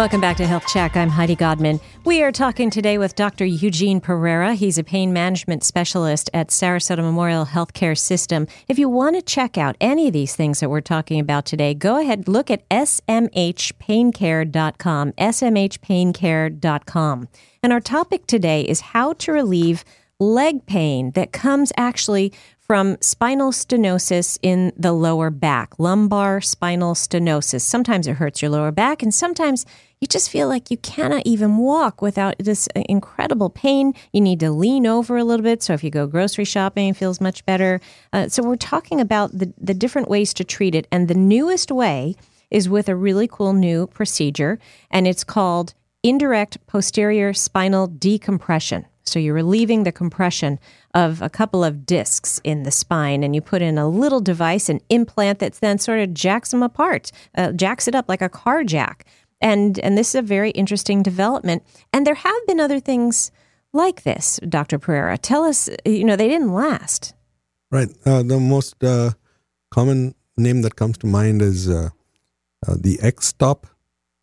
Welcome back to Health Check. I'm Heidi Godman. We are talking today with Dr. Eugene Pereira. He's a pain management specialist at Sarasota Memorial Healthcare System. If you want to check out any of these things that we're talking about today, go ahead look at smhpaincare.com, smhpaincare.com. And our topic today is how to relieve leg pain that comes actually from spinal stenosis in the lower back, lumbar spinal stenosis. Sometimes it hurts your lower back, and sometimes you just feel like you cannot even walk without this incredible pain. You need to lean over a little bit. So if you go grocery shopping, it feels much better. Uh, so we're talking about the, the different ways to treat it. And the newest way is with a really cool new procedure, and it's called indirect posterior spinal decompression. So you're relieving the compression of a couple of discs in the spine, and you put in a little device, an implant that then sort of jacks them apart, uh, jacks it up like a car jack. And and this is a very interesting development. And there have been other things like this, Dr. Pereira. Tell us, you know, they didn't last. Right. Uh, the most uh, common name that comes to mind is uh, uh, the X-STOP,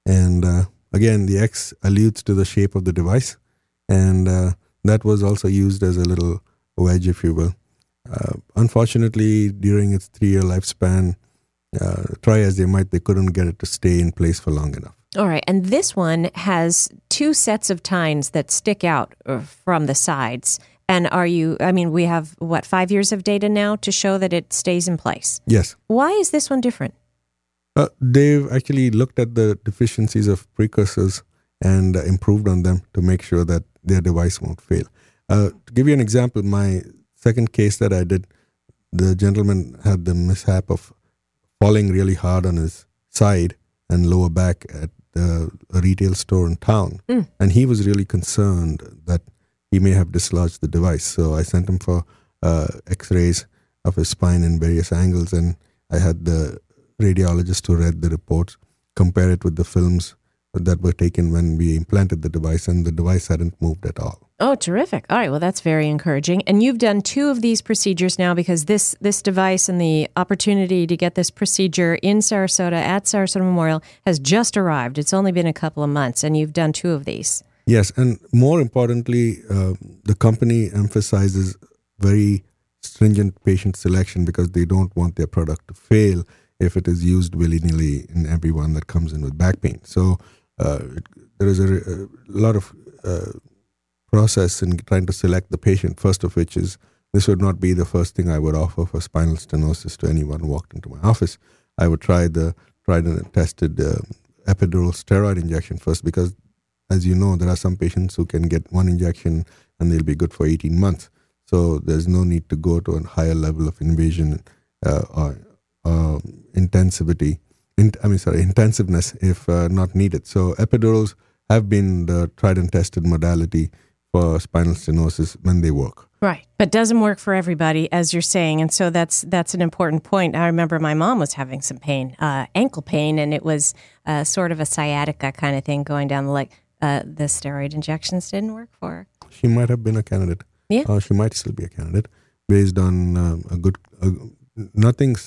and uh, again, the X alludes to the shape of the device, and that was also used as a little wedge, if you will. Uh, unfortunately, during its three year lifespan, uh, try as they might, they couldn't get it to stay in place for long enough. All right. And this one has two sets of tines that stick out uh, from the sides. And are you, I mean, we have what, five years of data now to show that it stays in place? Yes. Why is this one different? Uh, they've actually looked at the deficiencies of precursors and uh, improved on them to make sure that their device won't fail. Uh, to give you an example, my second case that I did, the gentleman had the mishap of falling really hard on his side and lower back at the, a retail store in town. Mm. And he was really concerned that he may have dislodged the device. So I sent him for uh, x rays of his spine in various angles. And I had the radiologist who read the reports compare it with the films that were taken when we implanted the device, and the device hadn't moved at all. Oh, terrific! All right, well, that's very encouraging. And you've done two of these procedures now because this this device and the opportunity to get this procedure in Sarasota at Sarasota Memorial has just arrived. It's only been a couple of months, and you've done two of these. Yes, and more importantly, uh, the company emphasizes very stringent patient selection because they don't want their product to fail if it is used willy nilly in everyone that comes in with back pain. So there is a, a lot of uh, process in trying to select the patient. First of which is this would not be the first thing I would offer for spinal stenosis to anyone who walked into my office. I would try the tried and tested uh, epidural steroid injection first because, as you know, there are some patients who can get one injection and they'll be good for 18 months. So there's no need to go to a higher level of invasion uh, or uh, intensivity in, I mean, sorry, intensiveness if uh, not needed. So epidurals have been the tried and tested modality for spinal stenosis when they work. Right, but doesn't work for everybody, as you're saying, and so that's that's an important point. I remember my mom was having some pain, uh, ankle pain, and it was uh, sort of a sciatica kind of thing going down the leg. Uh, the steroid injections didn't work for her. She might have been a candidate. Yeah, uh, she might still be a candidate based on um, a good. nothing,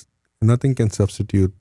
nothing can substitute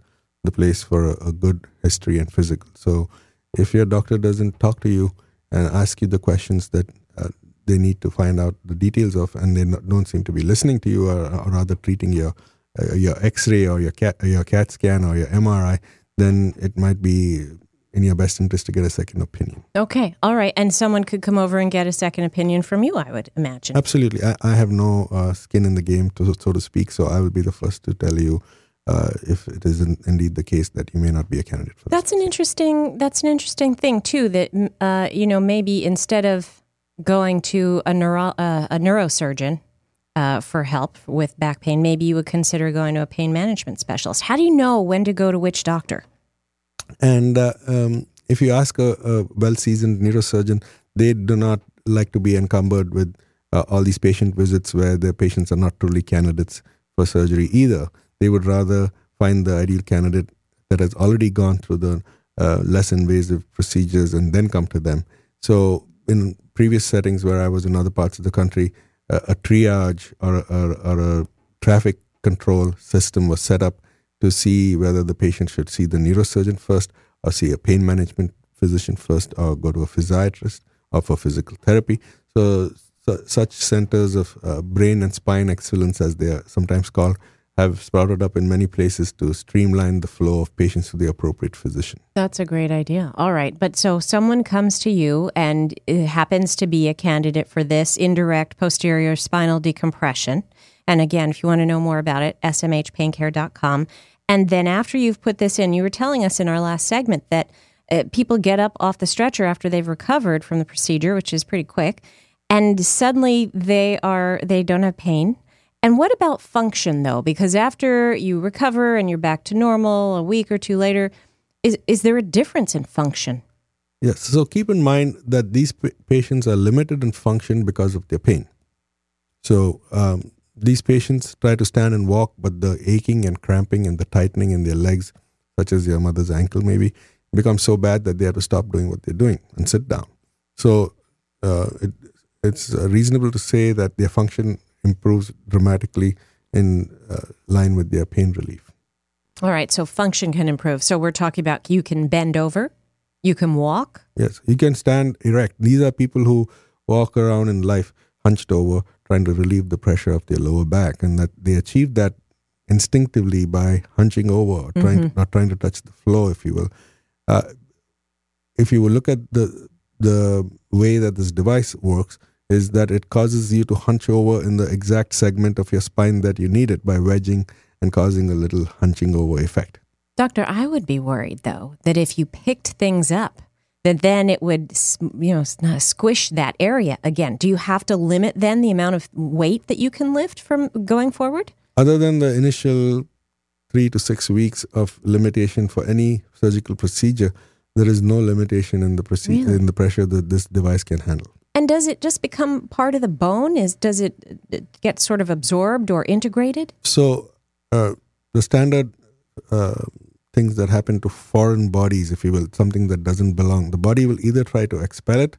the place for a, a good history and physical. So if your doctor doesn't talk to you and ask you the questions that uh, they need to find out the details of, and they not, don't seem to be listening to you, or, or rather treating your uh, your X-ray or your CAT, your CAT scan or your MRI, then it might be in your best interest to get a second opinion. Okay, all right, and someone could come over and get a second opinion from you. I would imagine. Absolutely, I, I have no uh, skin in the game, to, so to speak. So I will be the first to tell you uh, if it is in, indeed the case that you may not be a candidate for that's an interesting that's an interesting thing too that uh, you know maybe instead of going to a neuro uh, a neurosurgeon uh, for help with back pain maybe you would consider going to a pain management specialist. How do you know when to go to which doctor? And uh, um, if you ask a, a well seasoned neurosurgeon they do not like to be encumbered with uh, all these patient visits where the patients are not truly candidates for surgery either they would rather find the ideal candidate that has already gone through the uh, less invasive procedures and then come to them. So, in previous settings where I was in other parts of the country, uh, a triage or, or, or a traffic control system was set up to see whether the patient should see the neurosurgeon first or see a pain management physician first or go to a physiatrist or for physical therapy. So, so such centers of uh, brain and spine excellence, as they are sometimes called, have sprouted up in many places to streamline the flow of patients to the appropriate physician. That's a great idea. All right. But so someone comes to you and happens to be a candidate for this indirect posterior spinal decompression. And again, if you want to know more about it, smhpaincare.com. And then after you've put this in, you were telling us in our last segment that uh, people get up off the stretcher after they've recovered from the procedure, which is pretty quick, and suddenly they are they don't have pain and what about function though? Because after you recover and you're back to normal a week or two later, is, is there a difference in function? Yes. So keep in mind that these p- patients are limited in function because of their pain. So um, these patients try to stand and walk, but the aching and cramping and the tightening in their legs, such as your mother's ankle maybe, becomes so bad that they have to stop doing what they're doing and sit down. So uh, it, it's reasonable to say that their function improves dramatically in uh, line with their pain relief. All right, so function can improve. So we're talking about you can bend over, you can walk. Yes, you can stand erect. These are people who walk around in life hunched over, trying to relieve the pressure of their lower back, and that they achieve that instinctively by hunching over, trying mm-hmm. to, not trying to touch the floor, if you will. Uh, if you will look at the the way that this device works, is that it causes you to hunch over in the exact segment of your spine that you need it by wedging and causing a little hunching over effect. Doctor, I would be worried though that if you picked things up, that then it would you know squish that area again. Do you have to limit then the amount of weight that you can lift from going forward? Other than the initial 3 to 6 weeks of limitation for any surgical procedure, there is no limitation in the procedure really? in the pressure that this device can handle. And does it just become part of the bone? Is does it get sort of absorbed or integrated? So uh, the standard uh, things that happen to foreign bodies, if you will, something that doesn't belong, the body will either try to expel it.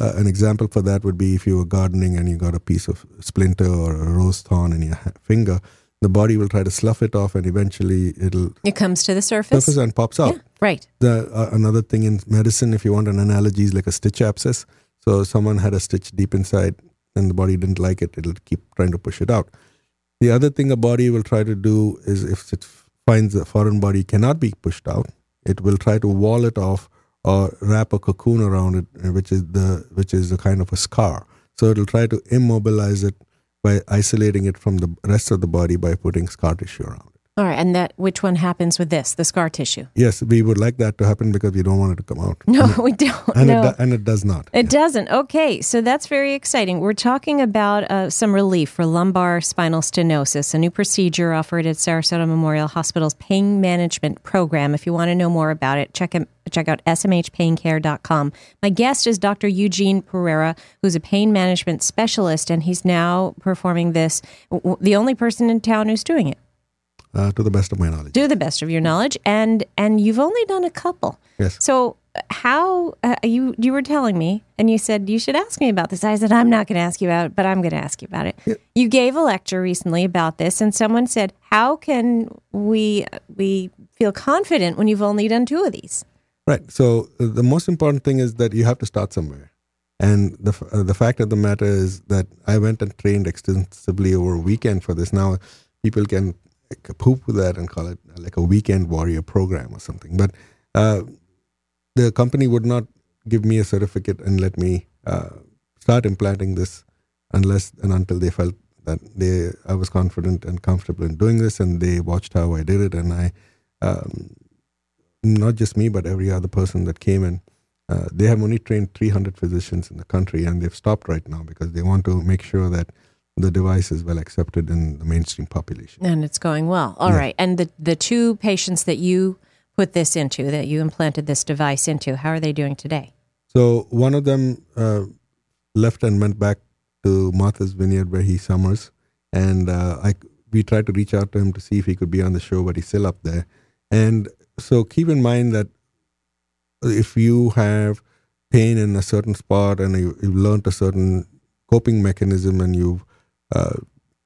Uh, an example for that would be if you were gardening and you got a piece of splinter or a rose thorn in your finger. The body will try to slough it off, and eventually it'll it comes to the surface, surface and pops out. Yeah, right. The uh, another thing in medicine, if you want an analogy, is like a stitch abscess so someone had a stitch deep inside and the body didn't like it, it'll keep trying to push it out. The other thing a body will try to do is if it finds a foreign body cannot be pushed out, it will try to wall it off or wrap a cocoon around it, uh, which is the which is a kind of a scar. So it'll try to immobilize it by isolating it from the rest of the body by putting scar tissue around it. All right, and that which one happens with this, the scar tissue? Yes, we would like that to happen because we don't want it to come out. No, we don't. And, no. it, do, and it does not. It yeah. doesn't. Okay, so that's very exciting. We're talking about uh, some relief for lumbar spinal stenosis, a new procedure offered at Sarasota Memorial Hospital's pain management program. If you want to know more about it, check it check out smhpaincare.com. My guest is Dr. Eugene Pereira, who's a pain management specialist, and he's now performing this, the only person in town who's doing it uh, to the best of my knowledge. To the best of your knowledge, and and you've only done a couple. Yes. So how uh, you you were telling me, and you said you should ask me about this. I said I'm not going to ask you about it, but I'm going to ask you about it. Yeah. You gave a lecture recently about this, and someone said, "How can we we feel confident when you've only done two of these?" Right. So uh, the most important thing is that you have to start somewhere. And the uh, the fact of the matter is that I went and trained extensively over a weekend for this. Now people can like poop with that and call it like a weekend warrior program or something. But uh, the company would not give me a certificate and let me uh, start implanting this unless and until they felt that they I was confident and comfortable in doing this, and they watched how I did it, and I, um, not just me, but every other person that came in. Uh, they have only trained 300 physicians in the country, and they've stopped right now because they want to make sure that the device is well accepted in the mainstream population. And it's going well. All yeah. right. And the, the two patients that you put this into, that you implanted this device into, how are they doing today? So one of them uh, left and went back to Martha's Vineyard where he summers. And uh, I, we tried to reach out to him to see if he could be on the show, but he's still up there. And so keep in mind that if you have pain in a certain spot and you, have learned a certain coping mechanism and you've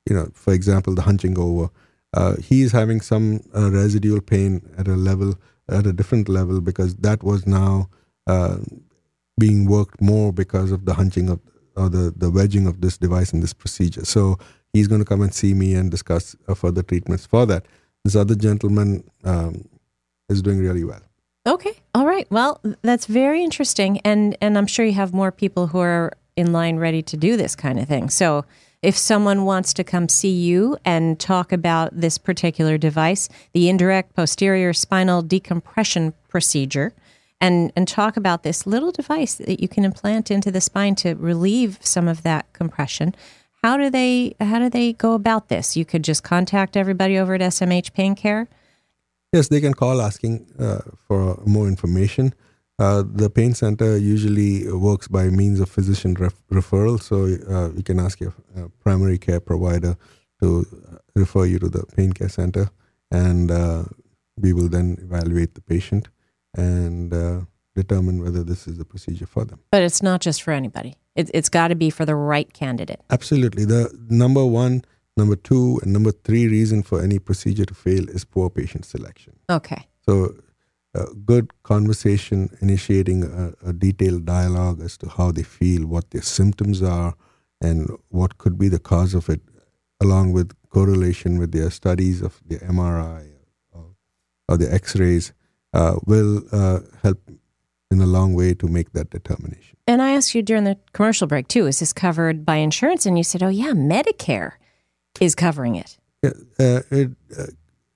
you know, for example, the hunching over. Uh, he is having some uh, residual pain at a level, at a different level, because that was now uh, being worked more because of the hunching of or the, the wedging of this device in this procedure. So he's going to come and see me and discuss uh, further treatments for that. This other gentleman um, is doing really well. Okay. All right. Well, that's very interesting. And, and I'm sure you have more people who are in line ready to do this kind of thing. So if someone wants to come see you and talk about this particular device, the indirect posterior spinal decompression procedure, and, and talk about this little device that you can implant into the spine to relieve some of that compression. How do they how do they go about this? You could just contact everybody over at SMH Pain Care. Yes, they can call asking uh, for more information. Uh, the pain center usually works by means of physician ref- referral, so uh, you can ask your uh, primary care provider to uh, refer you to the pain care center, and uh, we will then evaluate the patient and determine whether this is the procedure for them. But it's not just for anybody. It, it's got to be for the right candidate. Absolutely. The number one, number two, and number three reason for any procedure to fail is poor patient selection. Okay. So, a good conversation, initiating a, a detailed dialogue as to how they feel, what their symptoms are, and what could be the cause of it, along with correlation with their studies of the MRI or, or the X rays, uh, will uh, help in a long way to make that determination. And I asked you during the commercial break too, is this covered by insurance? And you said, oh, yeah, Medicare is covering it. Yeah, uh, it, uh,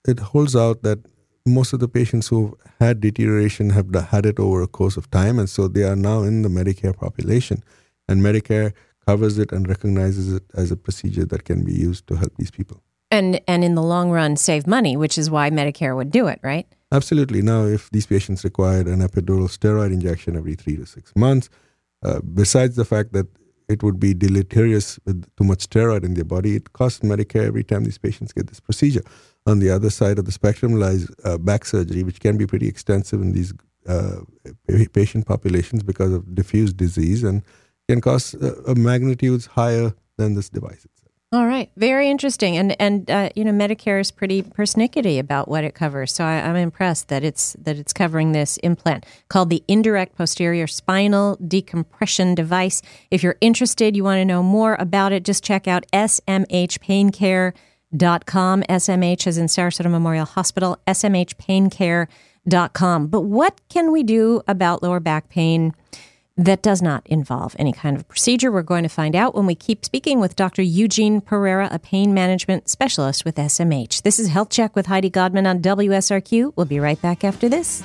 it holds out that most of the patients who've had deterioration have had it over a course of time. And so they are now in the Medicare population. And Medicare covers it and recognizes it as a procedure that can be used to help these people. And, and in the long run, save money, which is why Medicare would do it, right? Absolutely. Now, if these patients required an epidural steroid injection every three to six months, uh, besides the fact that it would be deleterious with too much steroid in their body, it costs Medicare every time these patients get this procedure. On the other side of the spectrum lies uh, back surgery, which can be pretty extensive in these uh, patient populations because of diffuse disease and can cost a magnitude higher than this device. Itself. All right, very interesting, and and uh, you know Medicare is pretty persnickety about what it covers. So I, I'm impressed that it's that it's covering this implant called the indirect posterior spinal decompression device. If you're interested, you want to know more about it, just check out smhpaincare.com. SMH is in Sarasota Memorial Hospital. smhpaincare.com. But what can we do about lower back pain? that does not involve any kind of procedure. We're going to find out when we keep speaking with Dr. Eugene Pereira, a pain management specialist with SMH. This is Health Check with Heidi Godman on WSRQ. We'll be right back after this.